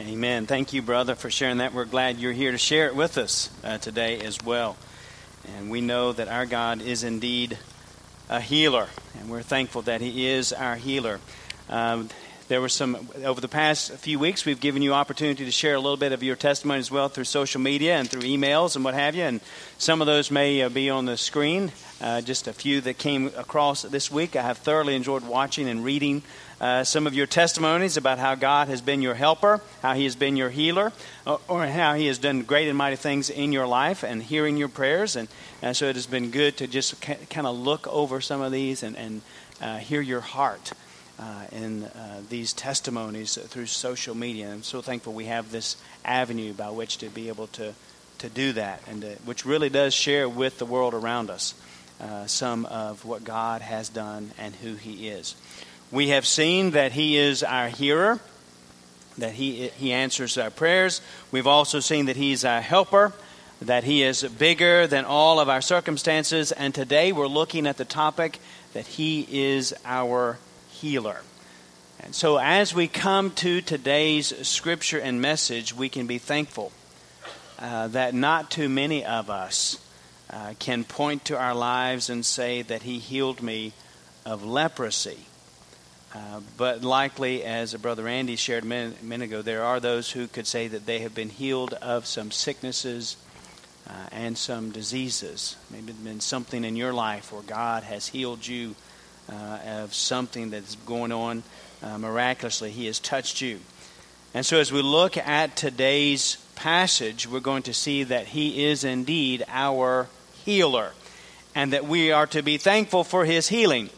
Amen. Thank you, brother, for sharing that. We're glad you're here to share it with us uh, today as well. And we know that our God is indeed a healer, and we're thankful that He is our healer. Um, there were some over the past few weeks we've given you opportunity to share a little bit of your testimony as well through social media and through emails and what have you and some of those may uh, be on the screen uh, just a few that came across this week i have thoroughly enjoyed watching and reading uh, some of your testimonies about how God has been your helper, how He has been your healer, or, or how He has done great and mighty things in your life, and hearing your prayers. And, and so it has been good to just ca- kind of look over some of these and, and uh, hear your heart. Uh, in uh, these testimonies through social media. I'm so thankful we have this avenue by which to be able to, to do that, and to, which really does share with the world around us uh, some of what God has done and who He is. We have seen that He is our hearer, that He, he answers our prayers. We've also seen that He's our helper, that He is bigger than all of our circumstances. And today we're looking at the topic that He is our healer. And so as we come to today's scripture and message, we can be thankful uh, that not too many of us uh, can point to our lives and say that He healed me of leprosy. Uh, but likely, as a Brother Andy shared a minute, a minute, ago, there are those who could say that they have been healed of some sicknesses uh, and some diseases. Maybe it's been something in your life where God has healed you uh, of something that's going on uh, miraculously. He has touched you. And so, as we look at today's passage, we're going to see that He is indeed our healer and that we are to be thankful for His healing.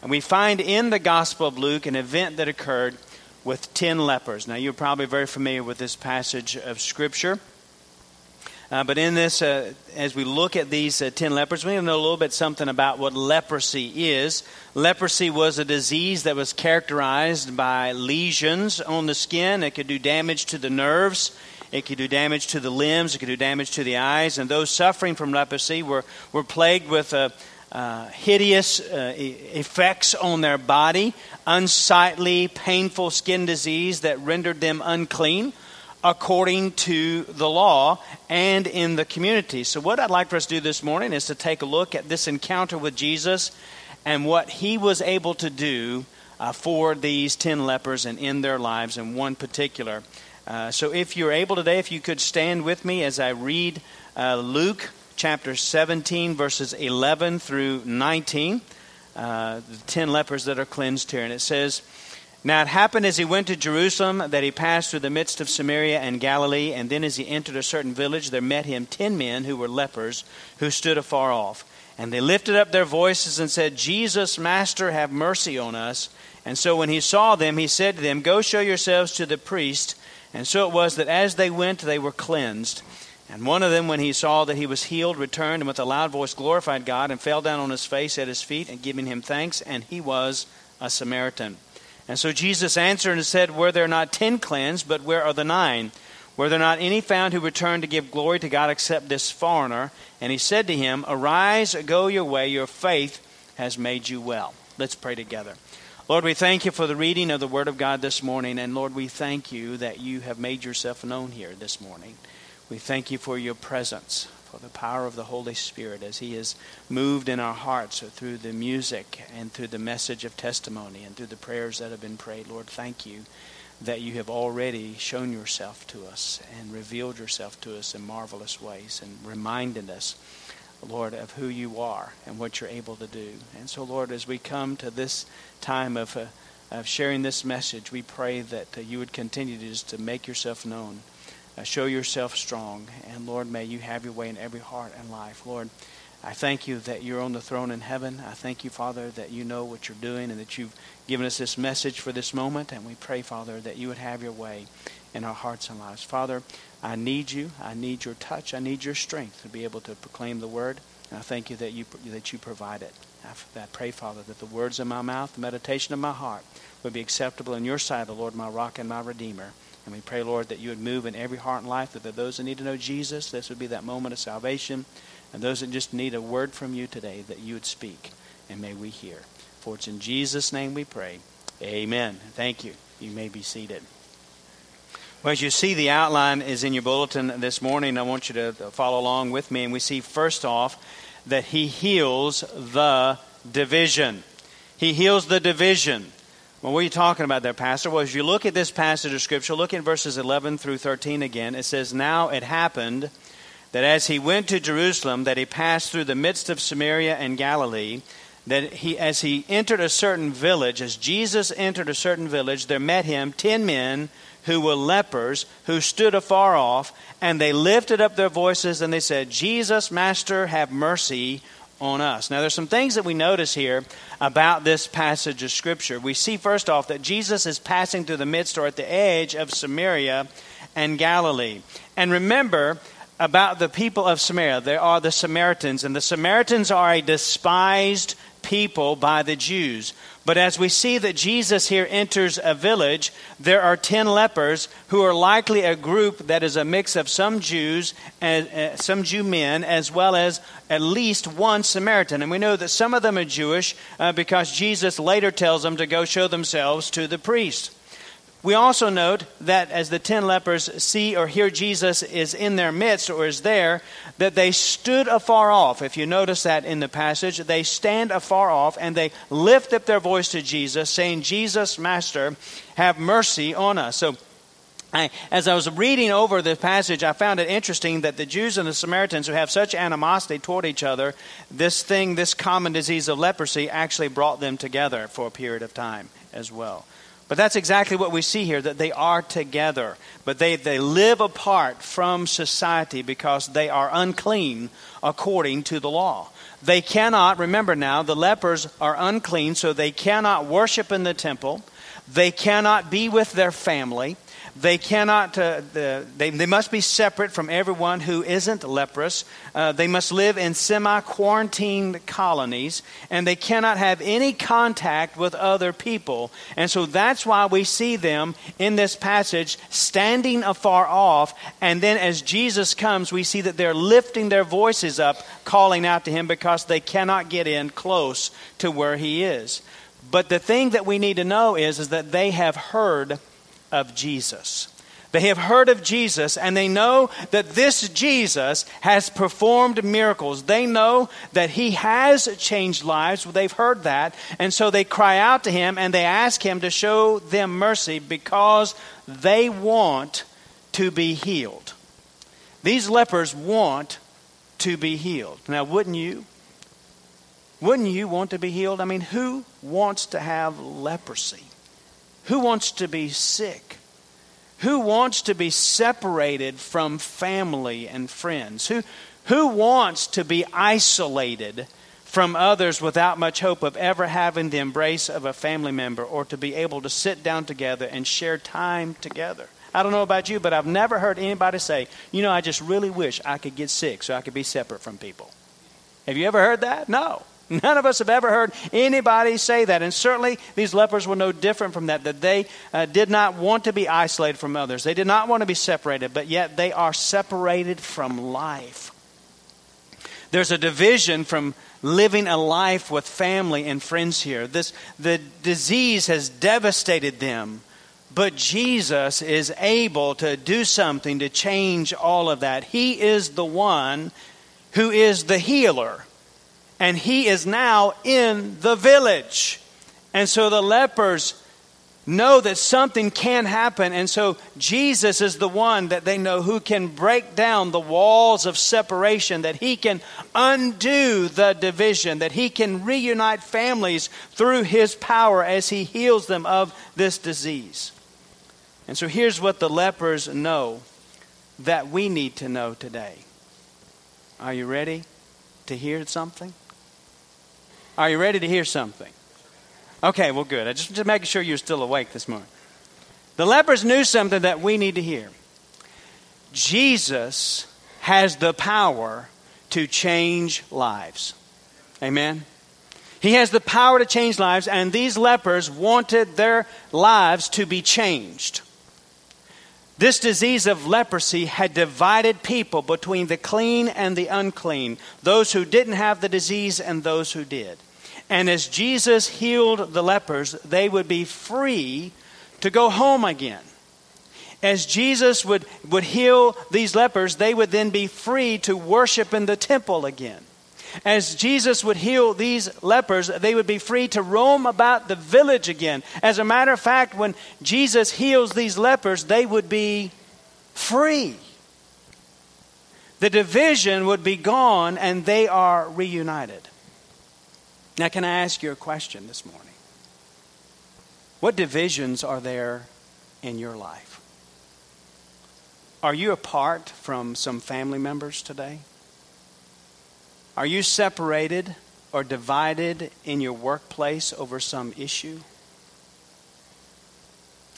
And we find in the Gospel of Luke an event that occurred with 10 lepers. Now, you're probably very familiar with this passage of Scripture. Uh, but in this, uh, as we look at these uh, 10 lepers, we need to know a little bit something about what leprosy is. Leprosy was a disease that was characterized by lesions on the skin. It could do damage to the nerves. It could do damage to the limbs. It could do damage to the eyes. And those suffering from leprosy were, were plagued with a, uh, hideous uh, effects on their body, unsightly, painful skin disease that rendered them unclean according to the law and in the community. So, what I'd like for us to do this morning is to take a look at this encounter with Jesus and what he was able to do uh, for these 10 lepers and in their lives in one particular. Uh, so, if you're able today, if you could stand with me as I read uh, Luke chapter 17, verses 11 through 19. Uh, the ten lepers that are cleansed here. And it says, Now it happened as he went to Jerusalem that he passed through the midst of Samaria and Galilee, and then as he entered a certain village, there met him ten men who were lepers, who stood afar off. And they lifted up their voices and said, Jesus, Master, have mercy on us. And so when he saw them, he said to them, Go show yourselves to the priest. And so it was that as they went, they were cleansed. And one of them, when he saw that he was healed, returned and with a loud voice glorified God and fell down on his face at his feet and giving him thanks. And he was a Samaritan. And so Jesus answered and said, Were there not ten cleansed, but where are the nine? Were there not any found who returned to give glory to God except this foreigner? And he said to him, Arise, go your way, your faith has made you well. Let's pray together. Lord, we thank you for the reading of the Word of God this morning. And Lord, we thank you that you have made yourself known here this morning. We thank you for your presence, for the power of the Holy Spirit as He has moved in our hearts through the music and through the message of testimony and through the prayers that have been prayed. Lord, thank you that you have already shown yourself to us and revealed yourself to us in marvelous ways and reminded us, Lord, of who you are and what you're able to do. And so, Lord, as we come to this time of, uh, of sharing this message, we pray that uh, you would continue to just to make yourself known uh, show yourself strong. And Lord, may you have your way in every heart and life. Lord, I thank you that you're on the throne in heaven. I thank you, Father, that you know what you're doing and that you've given us this message for this moment. And we pray, Father, that you would have your way in our hearts and lives. Father, I need you. I need your touch. I need your strength to be able to proclaim the word. And I thank you that you, that you provide it. I, pray, Father, that the words of my mouth, the meditation of my heart, would be acceptable in your sight, O Lord, my rock and my redeemer. And we pray, Lord, that you would move in every heart and life, that those that need to know Jesus, this would be that moment of salvation. And those that just need a word from you today, that you would speak. And may we hear. For it's in Jesus' name we pray. Amen. Thank you. You may be seated. Well, as you see, the outline is in your bulletin this morning. I want you to follow along with me. And we see, first off, that he heals the division. He heals the division. Well, what are you talking about there, Pastor? Well, as you look at this passage of Scripture, look at verses 11 through 13 again. It says, Now it happened that as he went to Jerusalem, that he passed through the midst of Samaria and Galilee, that he, as he entered a certain village, as Jesus entered a certain village, there met him ten men who were lepers, who stood afar off, and they lifted up their voices and they said, Jesus, Master, have mercy on us. Now, there's some things that we notice here about this passage of Scripture. We see, first off, that Jesus is passing through the midst or at the edge of Samaria and Galilee. And remember, about the people of Samaria. There are the Samaritans, and the Samaritans are a despised people by the Jews. But as we see that Jesus here enters a village, there are 10 lepers who are likely a group that is a mix of some Jews and uh, some Jew men as well as at least one Samaritan. And we know that some of them are Jewish uh, because Jesus later tells them to go show themselves to the priest. We also note that as the ten lepers see or hear Jesus is in their midst or is there, that they stood afar off. If you notice that in the passage, they stand afar off and they lift up their voice to Jesus, saying, Jesus, Master, have mercy on us. So, I, as I was reading over the passage, I found it interesting that the Jews and the Samaritans, who have such animosity toward each other, this thing, this common disease of leprosy, actually brought them together for a period of time as well. But that's exactly what we see here that they are together. But they, they live apart from society because they are unclean according to the law. They cannot, remember now, the lepers are unclean, so they cannot worship in the temple. They cannot be with their family. They cannot, uh, the, they, they must be separate from everyone who isn't leprous. Uh, they must live in semi quarantined colonies, and they cannot have any contact with other people. And so that's why we see them in this passage standing afar off. And then as Jesus comes, we see that they're lifting their voices up, calling out to him because they cannot get in close to where he is. But the thing that we need to know is, is that they have heard of Jesus. They have heard of Jesus and they know that this Jesus has performed miracles. They know that he has changed lives. They've heard that. And so they cry out to him and they ask him to show them mercy because they want to be healed. These lepers want to be healed. Now, wouldn't you? Wouldn't you want to be healed? I mean, who wants to have leprosy? Who wants to be sick? Who wants to be separated from family and friends? Who, who wants to be isolated from others without much hope of ever having the embrace of a family member or to be able to sit down together and share time together? I don't know about you, but I've never heard anybody say, you know, I just really wish I could get sick so I could be separate from people. Have you ever heard that? No. None of us have ever heard anybody say that. And certainly these lepers were no different from that, that they uh, did not want to be isolated from others. They did not want to be separated, but yet they are separated from life. There's a division from living a life with family and friends here. This, the disease has devastated them, but Jesus is able to do something to change all of that. He is the one who is the healer and he is now in the village. And so the lepers know that something can happen. And so Jesus is the one that they know who can break down the walls of separation, that he can undo the division, that he can reunite families through his power as he heals them of this disease. And so here's what the lepers know that we need to know today. Are you ready to hear something? Are you ready to hear something? Okay, well, good. I just, just making sure you're still awake this morning. The lepers knew something that we need to hear. Jesus has the power to change lives. Amen. He has the power to change lives, and these lepers wanted their lives to be changed. This disease of leprosy had divided people between the clean and the unclean, those who didn't have the disease and those who did. And as Jesus healed the lepers, they would be free to go home again. As Jesus would, would heal these lepers, they would then be free to worship in the temple again. As Jesus would heal these lepers, they would be free to roam about the village again. As a matter of fact, when Jesus heals these lepers, they would be free. The division would be gone and they are reunited. Now, can I ask you a question this morning? What divisions are there in your life? Are you apart from some family members today? Are you separated or divided in your workplace over some issue?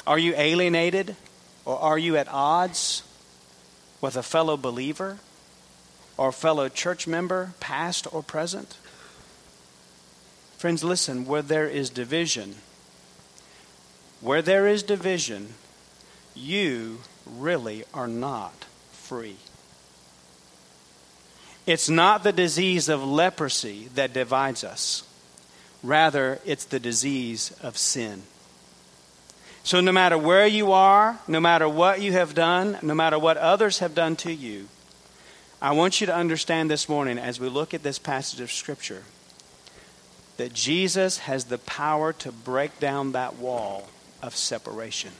Are you alienated or are you at odds with a fellow believer or fellow church member, past or present? Friends, listen, where there is division, where there is division, you really are not free. It's not the disease of leprosy that divides us. Rather, it's the disease of sin. So, no matter where you are, no matter what you have done, no matter what others have done to you, I want you to understand this morning as we look at this passage of Scripture that Jesus has the power to break down that wall of separation.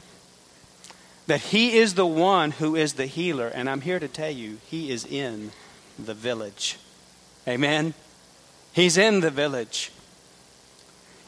That He is the one who is the healer, and I'm here to tell you, He is in the village. Amen? He's in the village.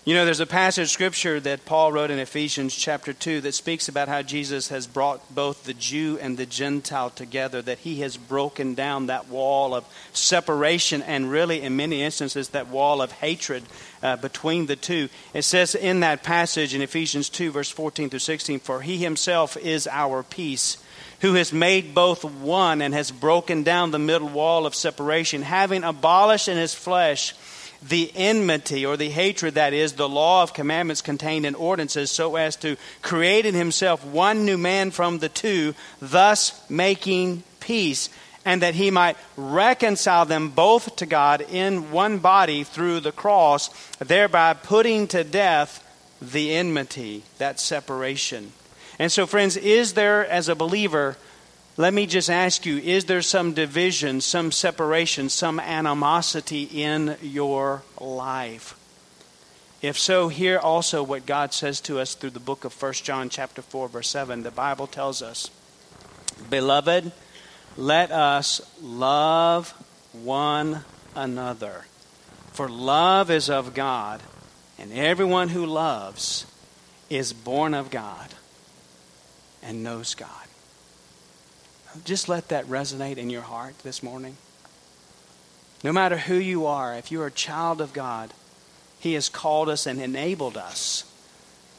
You know, there's a passage of scripture that Paul wrote in Ephesians chapter 2 that speaks about how Jesus has brought both the Jew and the Gentile together, that he has broken down that wall of separation and really, in many instances, that wall of hatred uh, between the two. It says in that passage in Ephesians 2, verse 14 through 16, For he himself is our peace who has made both one and has broken down the middle wall of separation, having abolished in his flesh the enmity or the hatred that is the law of commandments contained in ordinances so as to create in himself one new man from the two thus making peace and that he might reconcile them both to God in one body through the cross thereby putting to death the enmity that separation. And so, friends, is there, as a believer, let me just ask you, is there some division, some separation, some animosity in your life? If so, hear also what God says to us through the book of 1 John chapter 4 verse 7. The Bible tells us, "Beloved, let us love one another, for love is of God, and everyone who loves is born of God and knows God. Just let that resonate in your heart this morning. No matter who you are, if you're a child of God, He has called us and enabled us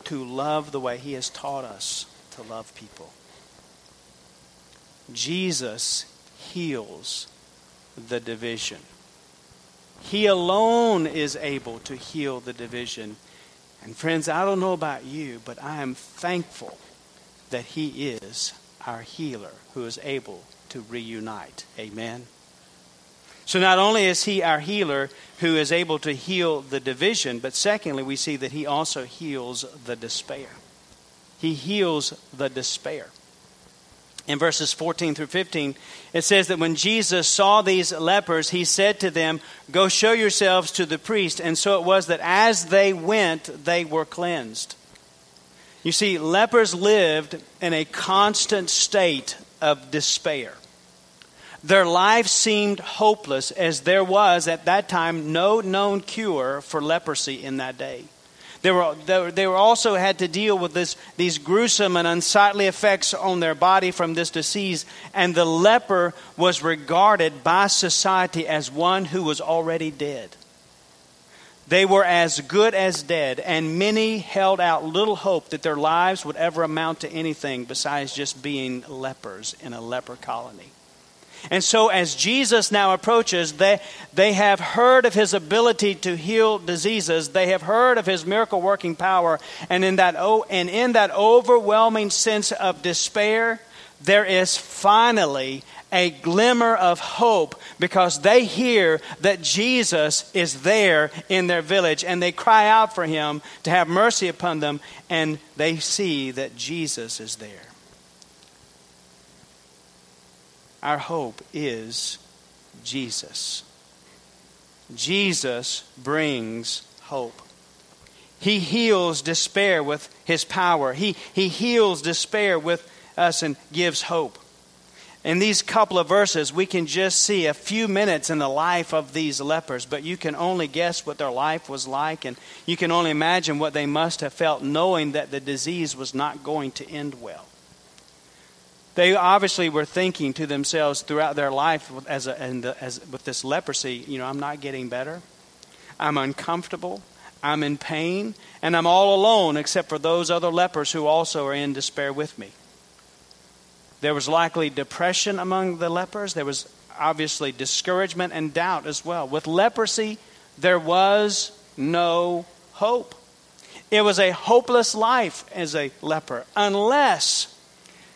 to love the way He has taught us to love people. Jesus heals the division. He alone is able to heal the division. And friends, I don't know about you, but I am thankful that He is our healer who is able to reunite. Amen. So, not only is He our healer who is able to heal the division, but secondly, we see that He also heals the despair. He heals the despair. In verses 14 through 15, it says that when Jesus saw these lepers, he said to them, Go show yourselves to the priest. And so it was that as they went, they were cleansed. You see, lepers lived in a constant state of despair. Their life seemed hopeless as there was at that time no known cure for leprosy in that day. They were, they were also had to deal with this, these gruesome and unsightly effects on their body from this disease, and the leper was regarded by society as one who was already dead. They were as good as dead, and many held out little hope that their lives would ever amount to anything besides just being lepers in a leper colony. And so, as Jesus now approaches, they, they have heard of his ability to heal diseases. They have heard of his miracle working power. And in, that, and in that overwhelming sense of despair, there is finally a glimmer of hope because they hear that Jesus is there in their village and they cry out for him to have mercy upon them and they see that Jesus is there. our hope is Jesus. Jesus brings hope. He heals despair with his power. He, he heals despair with us and gives hope. In these couple of verses, we can just see a few minutes in the life of these lepers, but you can only guess what their life was like, and you can only imagine what they must have felt knowing that the disease was not going to end well. They obviously were thinking to themselves throughout their life as, a, as with this leprosy, you know, I'm not getting better. I'm uncomfortable. I'm in pain. And I'm all alone except for those other lepers who also are in despair with me. There was likely depression among the lepers. There was obviously discouragement and doubt as well. With leprosy, there was no hope. It was a hopeless life as a leper unless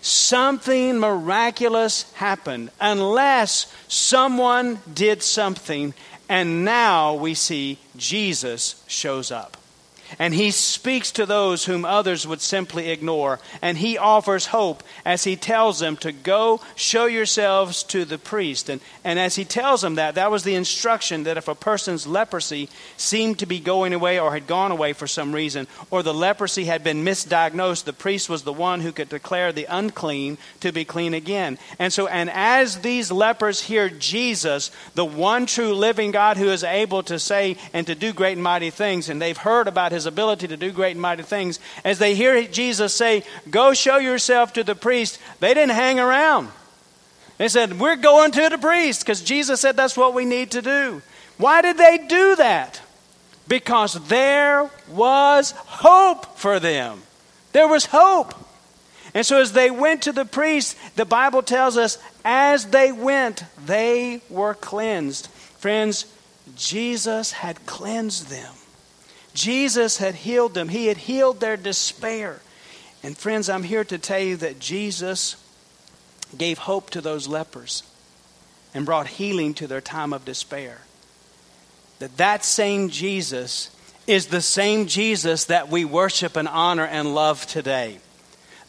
something miraculous happened unless someone did something. And now we see Jesus shows up. And he speaks to those whom others would simply ignore. And he offers hope as he tells them to go show yourselves to the priest. And, and as he tells them that, that was the instruction that if a person's leprosy seemed to be going away or had gone away for some reason, or the leprosy had been misdiagnosed, the priest was the one who could declare the unclean to be clean again. And so, and as these lepers hear Jesus, the one true living God who is able to say and to do great and mighty things, and they've heard about his his ability to do great and mighty things, as they hear Jesus say, Go show yourself to the priest, they didn't hang around. They said, We're going to the priest because Jesus said that's what we need to do. Why did they do that? Because there was hope for them. There was hope. And so as they went to the priest, the Bible tells us, as they went, they were cleansed. Friends, Jesus had cleansed them. Jesus had healed them, He had healed their despair. And friends, I'm here to tell you that Jesus gave hope to those lepers and brought healing to their time of despair. That that same Jesus is the same Jesus that we worship and honor and love today.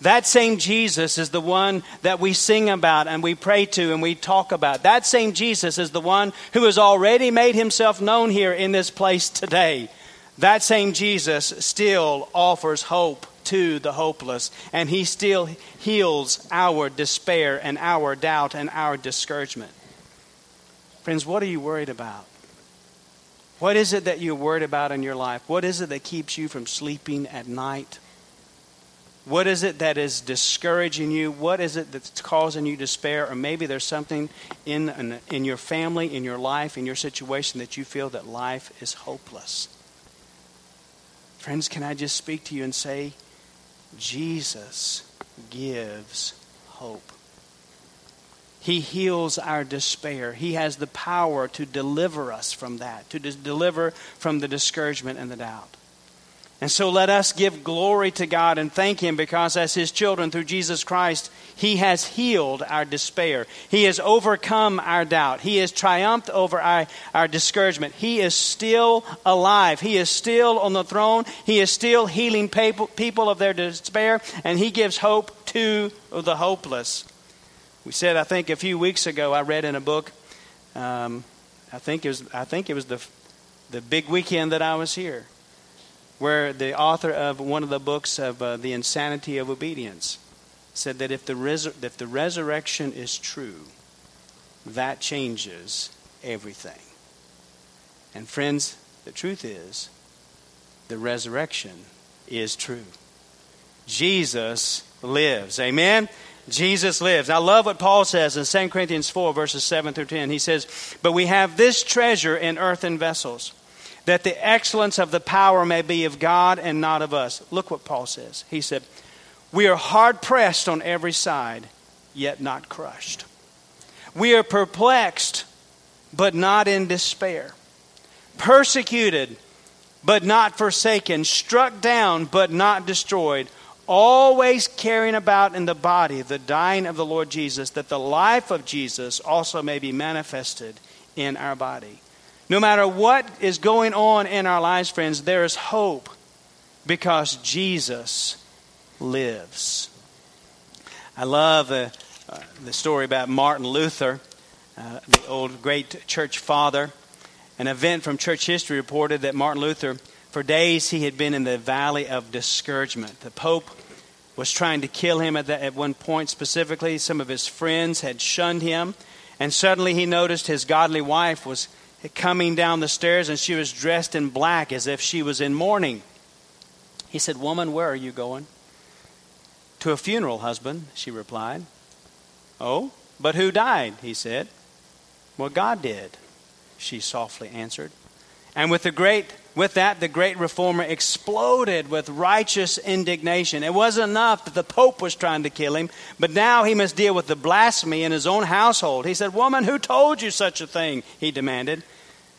That same Jesus is the one that we sing about and we pray to and we talk about. That same Jesus is the one who has already made himself known here in this place today. That same Jesus still offers hope to the hopeless, and he still heals our despair and our doubt and our discouragement. Friends, what are you worried about? What is it that you're worried about in your life? What is it that keeps you from sleeping at night? What is it that is discouraging you? What is it that's causing you despair? Or maybe there's something in, in your family, in your life, in your situation that you feel that life is hopeless. Friends, can I just speak to you and say, Jesus gives hope. He heals our despair. He has the power to deliver us from that, to deliver from the discouragement and the doubt. And so let us give glory to God and thank Him because, as His children through Jesus Christ, He has healed our despair. He has overcome our doubt. He has triumphed over our, our discouragement. He is still alive. He is still on the throne. He is still healing people, of their despair, and He gives hope to the hopeless. We said, I think a few weeks ago, I read in a book, um, I, think it was, I think it was the, the big weekend that I was here where the author of one of the books of uh, The Insanity of Obedience said that if the, if the resurrection is true, that changes everything. And friends, the truth is, the resurrection is true. Jesus lives. Amen? Jesus lives. I love what Paul says in 2 Corinthians 4, verses 7 through 10. He says, But we have this treasure in earthen vessels that the excellence of the power may be of God and not of us. Look what Paul says. He said, We are hard pressed on every side, yet not crushed. We are perplexed, but not in despair. Persecuted, but not forsaken. Struck down, but not destroyed. Always carrying about in the body the dying of the Lord Jesus, that the life of Jesus also may be manifested in our body. No matter what is going on in our lives, friends, there is hope because Jesus lives. I love uh, uh, the story about Martin Luther, uh, the old great church father. An event from church history reported that Martin Luther, for days, he had been in the valley of discouragement. The Pope was trying to kill him at, the, at one point specifically. Some of his friends had shunned him. And suddenly he noticed his godly wife was coming down the stairs and she was dressed in black as if she was in mourning. He said, Woman, where are you going? To a funeral, husband, she replied. Oh, but who died? He said. Well, God did, she softly answered. And with a great with that the great reformer exploded with righteous indignation. It wasn't enough that the pope was trying to kill him, but now he must deal with the blasphemy in his own household. He said, "Woman, who told you such a thing?" he demanded.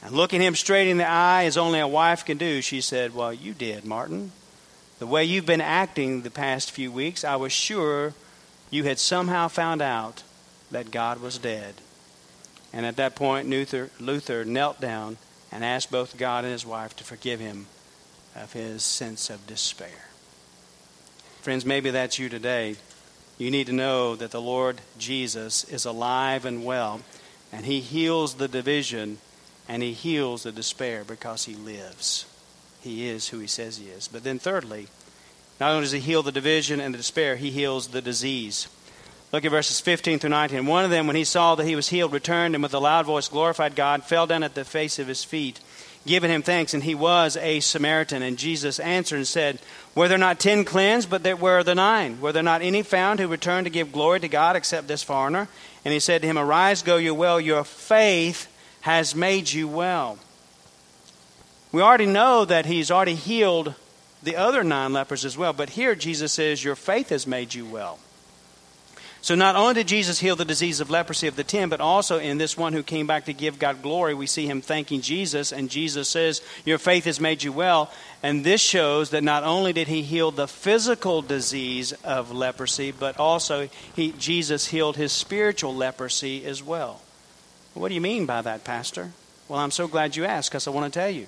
And looking him straight in the eye as only a wife can do, she said, "Well, you did, Martin. The way you've been acting the past few weeks, I was sure you had somehow found out that God was dead." And at that point, Luther, Luther knelt down and asked both God and his wife to forgive him of his sense of despair. Friends, maybe that's you today. You need to know that the Lord Jesus is alive and well, and he heals the division and he heals the despair because he lives. He is who he says he is. But then, thirdly, not only does he heal the division and the despair, he heals the disease. Look at verses 15 through 19. One of them, when he saw that he was healed, returned and with a loud voice glorified God, fell down at the face of his feet, giving him thanks. And he was a Samaritan. And Jesus answered and said, Were there not ten cleansed, but there were the nine? Were there not any found who returned to give glory to God except this foreigner? And he said to him, Arise, go your well. Your faith has made you well. We already know that he's already healed the other nine lepers as well. But here Jesus says, Your faith has made you well. So not only did Jesus heal the disease of leprosy of the ten, but also in this one who came back to give God glory, we see him thanking Jesus, and Jesus says, Your faith has made you well. And this shows that not only did he heal the physical disease of leprosy, but also he, Jesus healed his spiritual leprosy as well. What do you mean by that, Pastor? Well, I'm so glad you asked because I want to tell you.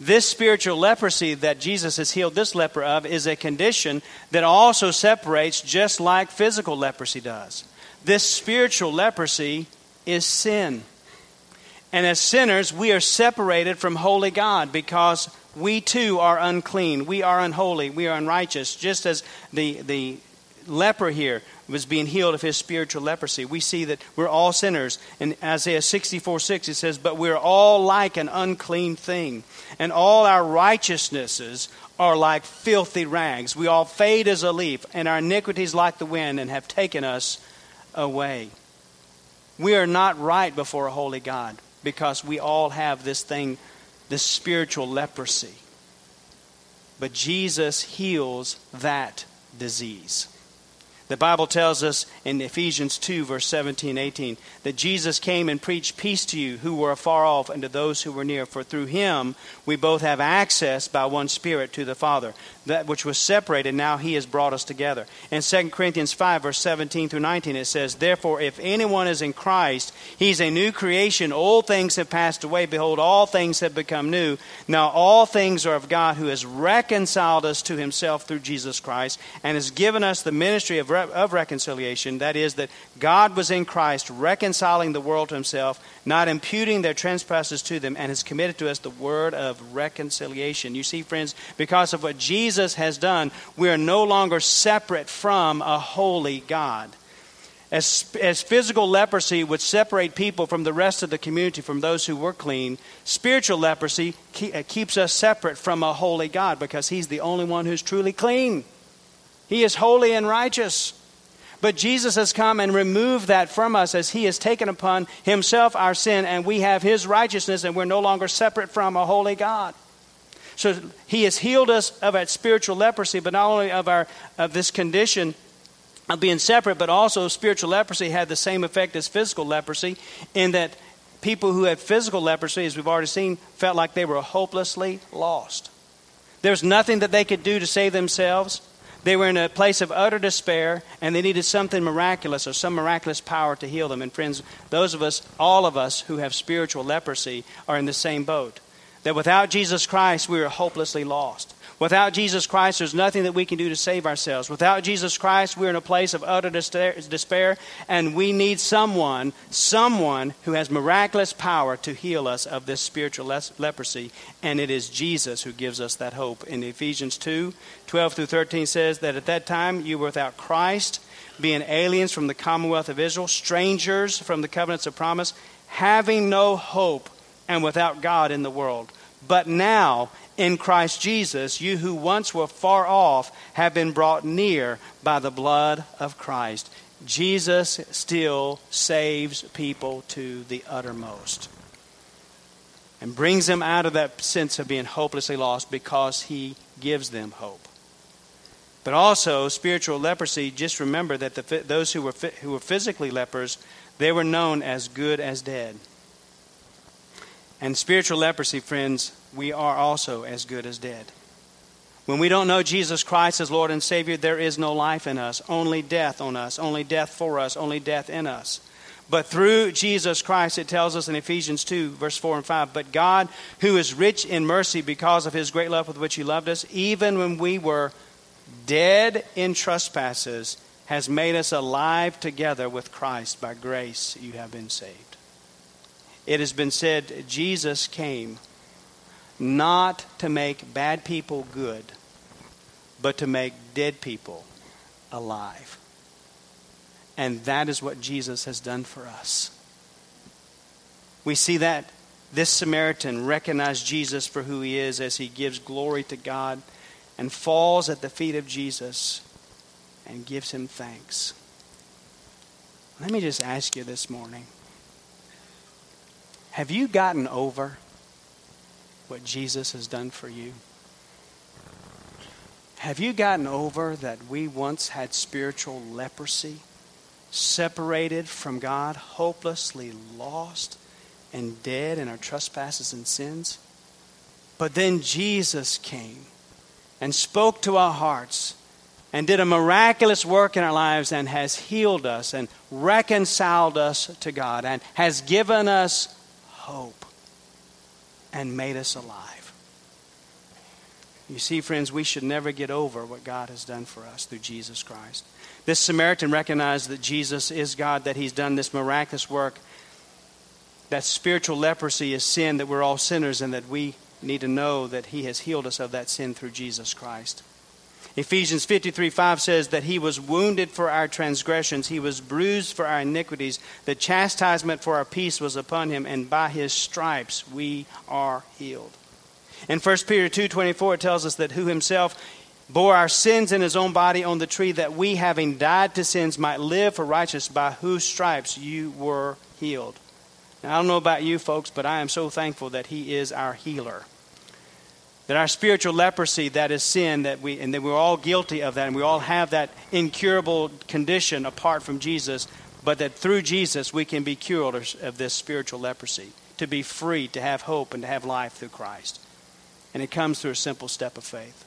This spiritual leprosy that Jesus has healed this leper of is a condition that also separates just like physical leprosy does. This spiritual leprosy is sin. And as sinners, we are separated from holy God because we too are unclean. We are unholy. We are unrighteous. Just as the, the leper here was being healed of his spiritual leprosy. We see that we're all sinners. In Isaiah 64 6, it says, But we're all like an unclean thing, and all our righteousnesses are like filthy rags. We all fade as a leaf, and our iniquities like the wind, and have taken us away. We are not right before a holy God because we all have this thing, this spiritual leprosy. But Jesus heals that disease. The Bible tells us in Ephesians 2, verse 17 18, that Jesus came and preached peace to you who were afar off and to those who were near. For through him we both have access by one Spirit to the Father. That which was separated, now he has brought us together. In 2 Corinthians 5, verse 17 through 19, it says, Therefore, if anyone is in Christ, he's a new creation. Old things have passed away. Behold, all things have become new. Now all things are of God who has reconciled us to himself through Jesus Christ and has given us the ministry of of reconciliation. That is, that God was in Christ reconciling the world to himself, not imputing their trespasses to them, and has committed to us the word of reconciliation. You see, friends, because of what Jesus has done, we are no longer separate from a holy God. As, as physical leprosy would separate people from the rest of the community, from those who were clean, spiritual leprosy keeps us separate from a holy God because He's the only one who's truly clean. He is holy and righteous. But Jesus has come and removed that from us as he has taken upon himself our sin, and we have his righteousness, and we're no longer separate from a holy God. So he has healed us of our spiritual leprosy, but not only of, our, of this condition of being separate, but also spiritual leprosy had the same effect as physical leprosy in that people who had physical leprosy, as we've already seen, felt like they were hopelessly lost. There was nothing that they could do to save themselves. They were in a place of utter despair, and they needed something miraculous or some miraculous power to heal them. And, friends, those of us, all of us who have spiritual leprosy, are in the same boat. That without Jesus Christ, we are hopelessly lost. Without Jesus Christ, there's nothing that we can do to save ourselves. Without Jesus Christ, we're in a place of utter despair, and we need someone, someone who has miraculous power to heal us of this spiritual leprosy, and it is Jesus who gives us that hope. In Ephesians 2 12 through 13 says that at that time you were without Christ, being aliens from the commonwealth of Israel, strangers from the covenants of promise, having no hope, and without God in the world. But now, in Christ Jesus, you who once were far off have been brought near by the blood of Christ. Jesus still saves people to the uttermost and brings them out of that sense of being hopelessly lost because he gives them hope. But also, spiritual leprosy, just remember that the, those who were, who were physically lepers, they were known as good as dead. And spiritual leprosy, friends, we are also as good as dead. When we don't know Jesus Christ as Lord and Savior, there is no life in us, only death on us, only death for us, only death in us. But through Jesus Christ, it tells us in Ephesians 2, verse 4 and 5, but God, who is rich in mercy because of his great love with which he loved us, even when we were dead in trespasses, has made us alive together with Christ. By grace you have been saved. It has been said Jesus came not to make bad people good, but to make dead people alive. And that is what Jesus has done for us. We see that this Samaritan recognized Jesus for who he is as he gives glory to God and falls at the feet of Jesus and gives him thanks. Let me just ask you this morning have you gotten over what Jesus has done for you? Have you gotten over that we once had spiritual leprosy, separated from God, hopelessly lost and dead in our trespasses and sins? But then Jesus came and spoke to our hearts and did a miraculous work in our lives and has healed us and reconciled us to God and has given us hope and made us alive. You see, friends, we should never get over what God has done for us through Jesus Christ. This Samaritan recognized that Jesus is God, that He's done this miraculous work, that spiritual leprosy is sin, that we're all sinners, and that we need to know that He has healed us of that sin through Jesus Christ. Ephesians 53 5 says that he was wounded for our transgressions, he was bruised for our iniquities. The chastisement for our peace was upon him, and by his stripes we are healed. In 1 Peter 2:24 it tells us that who himself bore our sins in his own body on the tree that we having died to sins might live for righteousness by whose stripes you were healed. Now I don't know about you folks, but I am so thankful that he is our healer that our spiritual leprosy, that is sin, that we, and that we're all guilty of that, and we all have that incurable condition apart from Jesus, but that through Jesus we can be cured of this spiritual leprosy, to be free, to have hope, and to have life through Christ. And it comes through a simple step of faith.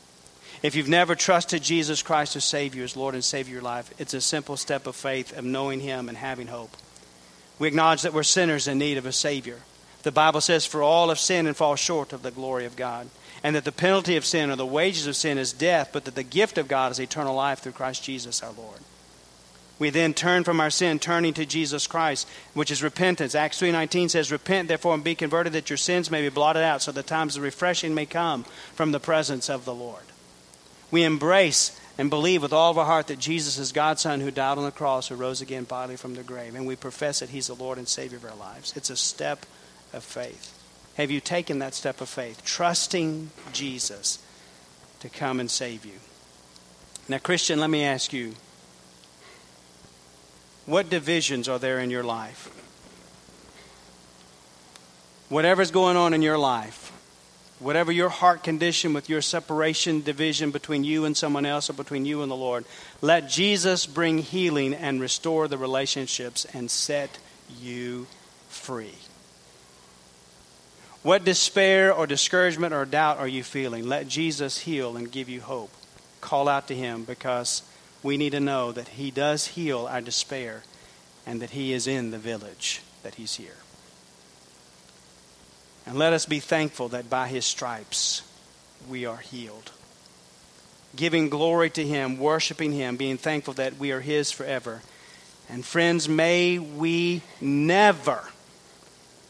If you've never trusted Jesus Christ as Savior, as Lord and Savior of your life, it's a simple step of faith of knowing Him and having hope. We acknowledge that we're sinners in need of a Savior. The Bible says, For all have sinned and fall short of the glory of God and that the penalty of sin or the wages of sin is death, but that the gift of God is eternal life through Christ Jesus our Lord. We then turn from our sin, turning to Jesus Christ, which is repentance. Acts 3.19 says, Repent therefore and be converted that your sins may be blotted out, so that times of refreshing may come from the presence of the Lord. We embrace and believe with all of our heart that Jesus is God's Son who died on the cross, who rose again bodily from the grave. And we profess that He's the Lord and Savior of our lives. It's a step of faith. Have you taken that step of faith, trusting Jesus to come and save you? Now, Christian, let me ask you what divisions are there in your life? Whatever's going on in your life, whatever your heart condition with your separation, division between you and someone else or between you and the Lord, let Jesus bring healing and restore the relationships and set you free. What despair or discouragement or doubt are you feeling? Let Jesus heal and give you hope. Call out to Him because we need to know that He does heal our despair and that He is in the village, that He's here. And let us be thankful that by His stripes we are healed. giving glory to Him, worshiping Him, being thankful that we are His forever. And friends, may we never,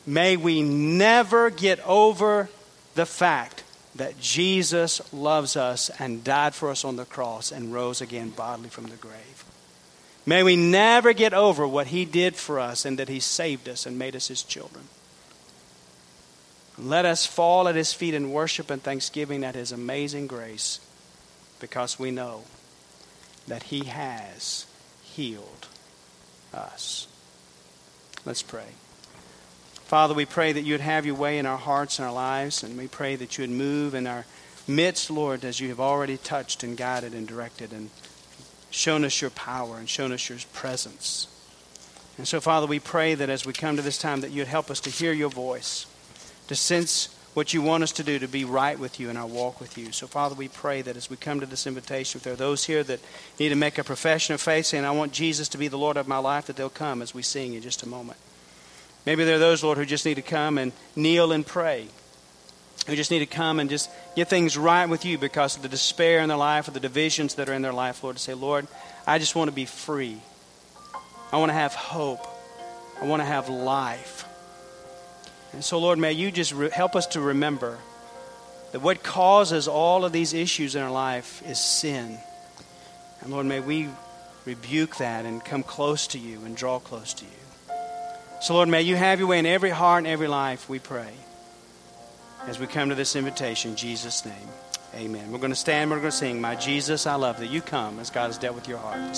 may we never get over the fact that Jesus loves us and died for us on the cross and rose again bodily from the grave. May we never get over what He did for us and that He saved us and made us His children. Let us fall at His feet in worship and thanksgiving at His amazing grace because we know that He has healed us. Let's pray. Father, we pray that you would have your way in our hearts and our lives, and we pray that you would move in our midst, Lord, as you have already touched and guided and directed and shown us your power and shown us your presence. And so, Father, we pray that as we come to this time, that you'd help us to hear your voice, to sense what you want us to do to be right with you in our walk with you. So, Father, we pray that as we come to this invitation, if there are those here that need to make a profession of faith, saying, I want Jesus to be the Lord of my life, that they'll come as we sing in just a moment. Maybe there are those, Lord, who just need to come and kneel and pray, who just need to come and just get things right with you because of the despair in their life or the divisions that are in their life, Lord, to say, Lord, I just want to be free. I want to have hope. I want to have life. And so, Lord, may you just re- help us to remember that what causes all of these issues in our life is sin. And Lord, may we rebuke that and come close to you and draw close to you. So, Lord, may you have your way in every heart and every life, we pray. As we come to this invitation, in Jesus' name, amen. We're going to stand, we're going to sing, My Jesus, I love that you come as God has dealt with your heart.